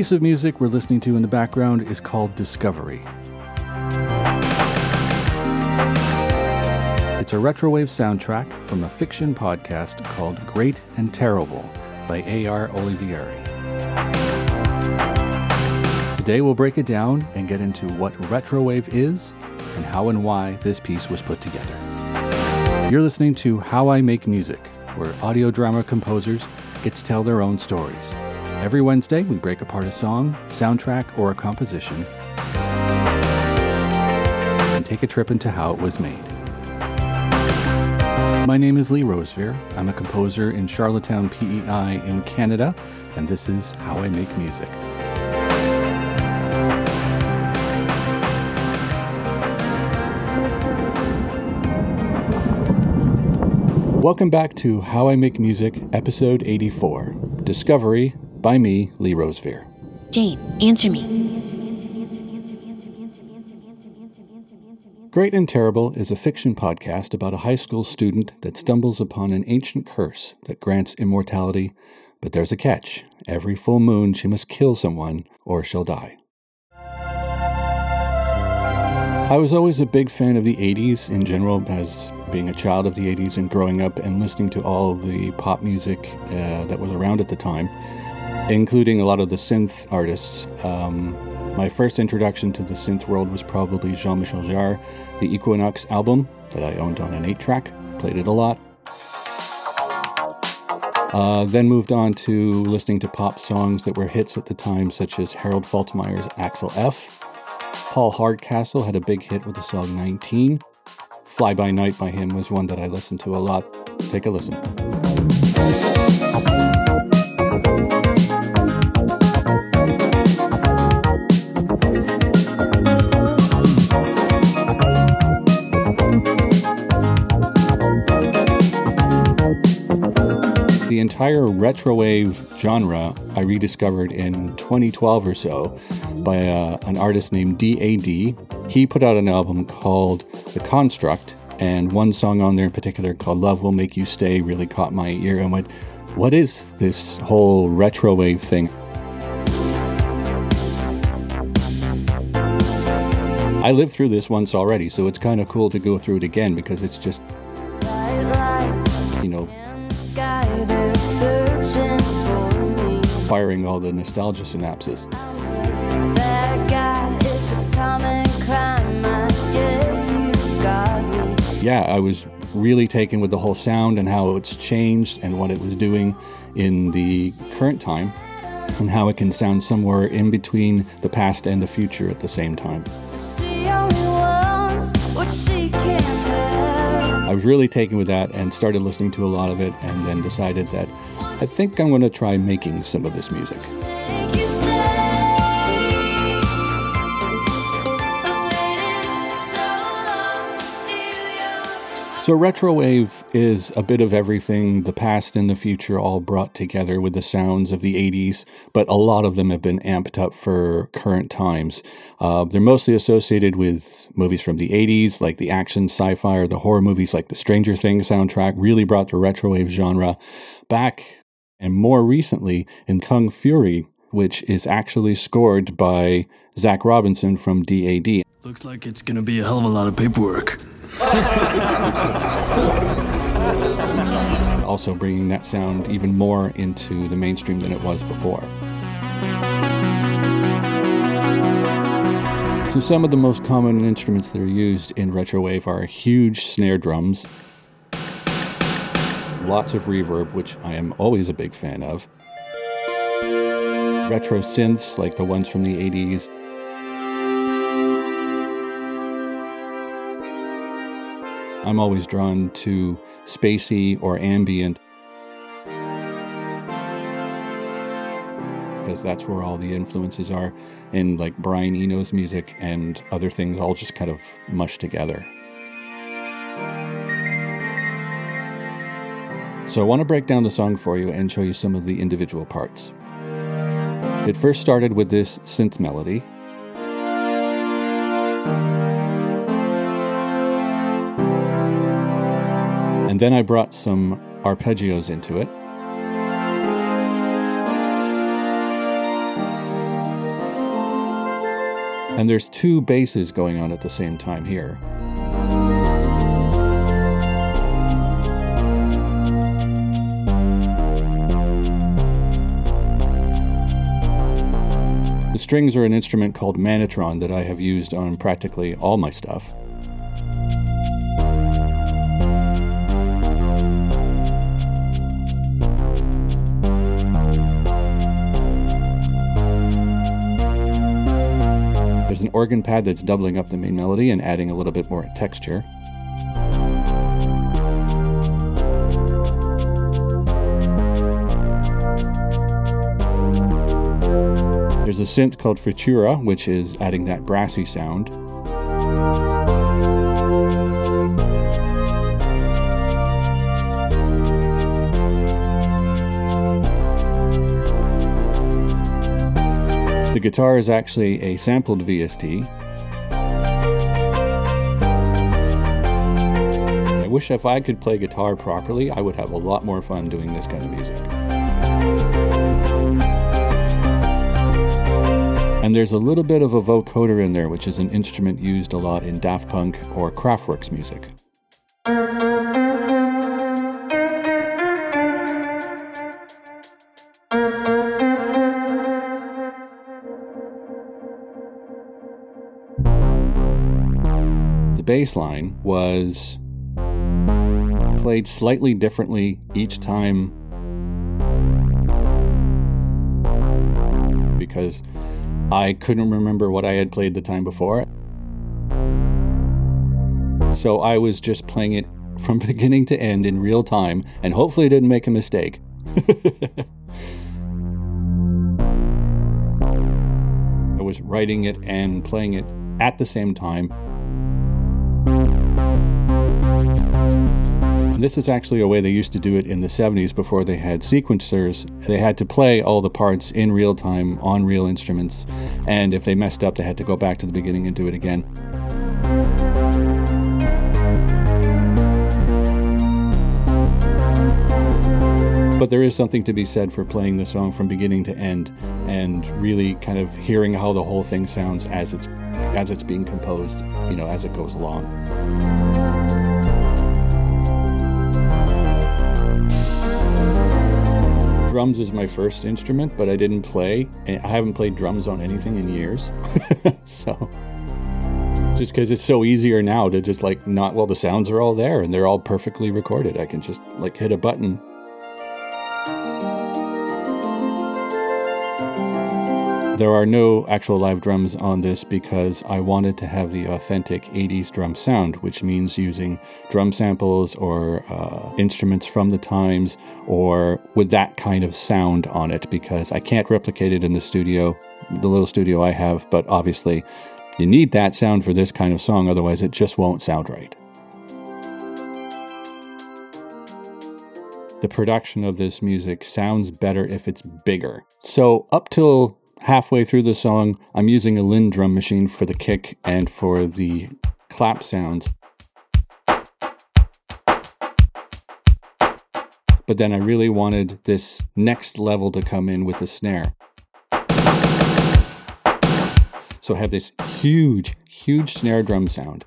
piece of music we're listening to in the background is called Discovery. It's a retrowave soundtrack from a fiction podcast called Great and Terrible by A.R. Olivieri. Today we'll break it down and get into what retrowave is and how and why this piece was put together. You're listening to How I Make Music, where audio drama composers get to tell their own stories. Every Wednesday, we break apart a song, soundtrack, or a composition and take a trip into how it was made. My name is Lee Rosevere. I'm a composer in Charlottetown, PEI in Canada, and this is How I Make Music. Welcome back to How I Make Music, episode 84 Discovery by me, Lee Rosevere. Jane, answer me. Great and Terrible is a fiction podcast about a high school student that stumbles upon an ancient curse that grants immortality, but there's a catch. Every full moon, she must kill someone or she'll die. I was always a big fan of the 80s in general, as being a child of the 80s and growing up and listening to all the pop music uh, that was around at the time, including a lot of the synth artists. Um, my first introduction to the synth world was probably Jean Michel Jarre, the Equinoxe album that I owned on an 8 track, played it a lot. Uh, then moved on to listening to pop songs that were hits at the time, such as Harold Faltermeyer's Axel F. Paul Hardcastle had a big hit with the song 19. Fly By Night by him was one that I listened to a lot. Take a listen. Entire retrowave genre I rediscovered in 2012 or so by uh, an artist named DAD. He put out an album called The Construct, and one song on there in particular called Love Will Make You Stay really caught my ear and went, What is this whole retrowave thing? I lived through this once already, so it's kind of cool to go through it again because it's just, firing all the nostalgia synapses. Yeah, I was really taken with the whole sound and how it's changed and what it was doing in the current time and how it can sound somewhere in between the past and the future at the same time. I was really taken with that and started listening to a lot of it and then decided that I think I'm going to try making some of this music. So, retrowave is a bit of everything, the past and the future all brought together with the sounds of the 80s, but a lot of them have been amped up for current times. Uh, they're mostly associated with movies from the 80s, like the action, sci fi, or the horror movies like the Stranger Things soundtrack, really brought the retrowave genre back, and more recently in Kung Fury, which is actually scored by Zach Robinson from DAD. Looks like it's gonna be a hell of a lot of paperwork. also bringing that sound even more into the mainstream than it was before. So, some of the most common instruments that are used in retrowave are huge snare drums, lots of reverb, which I am always a big fan of, retro synths like the ones from the 80s, I'm always drawn to spacey or ambient because that's where all the influences are in like Brian Eno's music and other things all just kind of mushed together. So I want to break down the song for you and show you some of the individual parts. It first started with this synth melody. And then I brought some arpeggios into it. And there's two basses going on at the same time here. Strings are an instrument called Manitron that I have used on practically all my stuff. There's an organ pad that's doubling up the main melody and adding a little bit more texture. There's a synth called Futura, which is adding that brassy sound. The guitar is actually a sampled VST. I wish if I could play guitar properly, I would have a lot more fun doing this kind of music. And there's a little bit of a vocoder in there, which is an instrument used a lot in Daft Punk or Kraftwerk's music. The bass line was played slightly differently each time because I couldn't remember what I had played the time before. So I was just playing it from beginning to end in real time and hopefully didn't make a mistake. I was writing it and playing it at the same time. This is actually a way they used to do it in the 70s before they had sequencers. They had to play all the parts in real time on real instruments, and if they messed up, they had to go back to the beginning and do it again. But there is something to be said for playing the song from beginning to end and really kind of hearing how the whole thing sounds as it's as it's being composed, you know, as it goes along. Drums is my first instrument, but I didn't play. I haven't played drums on anything in years. so just because it's so easier now to just like not well the sounds are all there and they're all perfectly recorded. I can just like hit a button There are no actual live drums on this because I wanted to have the authentic 80s drum sound, which means using drum samples or uh, instruments from the times or with that kind of sound on it because I can't replicate it in the studio, the little studio I have, but obviously you need that sound for this kind of song, otherwise, it just won't sound right. The production of this music sounds better if it's bigger. So, up till halfway through the song, I'm using a Linn drum machine for the kick and for the clap sounds. But then I really wanted this next level to come in with the snare. So I have this huge, huge snare drum sound.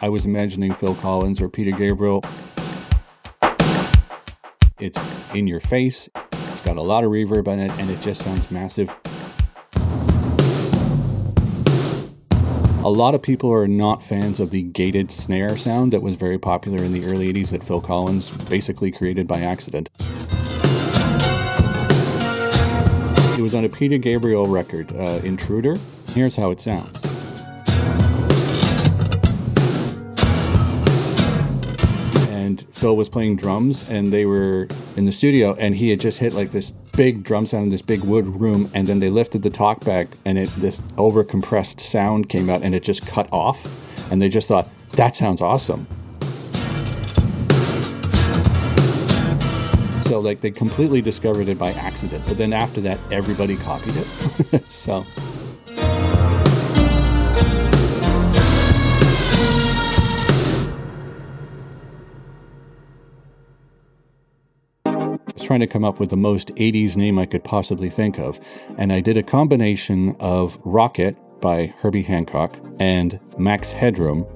I was imagining Phil Collins or Peter Gabriel. It's in your face, got a lot of reverb on it, and it just sounds massive. A lot of people are not fans of the gated snare sound that was very popular in the early 80s that Phil Collins basically created by accident. It was on a Peter Gabriel record, uh, Intruder. Here's how it sounds. And Phil was playing drums and they were in the studio and he had just hit like this big drum sound in this big wood room and then they lifted the talk talkback and it this over compressed sound came out and it just cut off and they just thought that sounds awesome. So like they completely discovered it by accident, but then after that everybody copied it. so trying to come up with the most 80s name I could possibly think of, and I did a combination of Rockit by Herbie Hancock and Max Headroom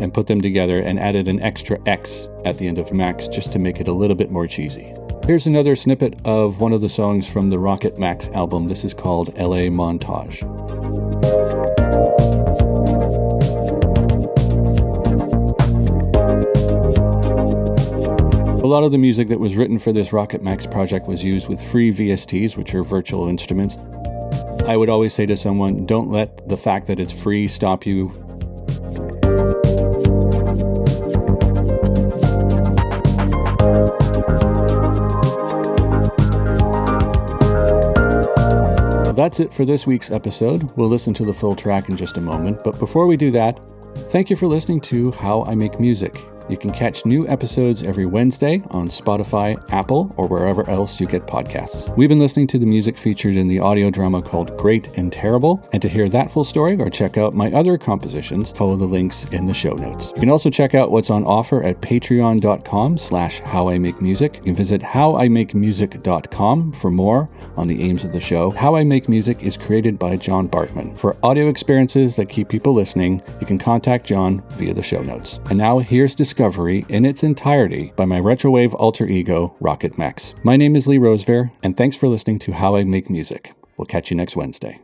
and put them together and added an extra X at the end of Max just to make it a little bit more cheesy. Here's another snippet of one of the songs from the Rocket Max album. This is called LA Montage. A lot of the music that was written for this Rocket Max project was used with free VSTs, which are virtual instruments. I would always say to someone, don't let the fact that it's free stop you that's it for this week's episode. We'll listen to the full track in just a moment, but before we do that, thank you for listening to How I Make Music. You can catch new episodes every Wednesday on Spotify, Apple, or wherever else you get podcasts. We've been listening to the music featured in the audio drama called Great and Terrible. And to hear that full story or check out my other compositions, follow the links in the show notes. You can also check out what's on offer at patreon.com slash howimakemusic. You can visit howimakemusic.com for more on the aims of the show. How I Make Music is created by John Bartman. For audio experiences that keep people listening, you can contact John via the show notes. And now here's Discovery in its entirety by my retrowave alter ego, Rocket Max. My name is Lee Rosevere, and thanks for listening to How I Make Music. We'll catch you next Wednesday.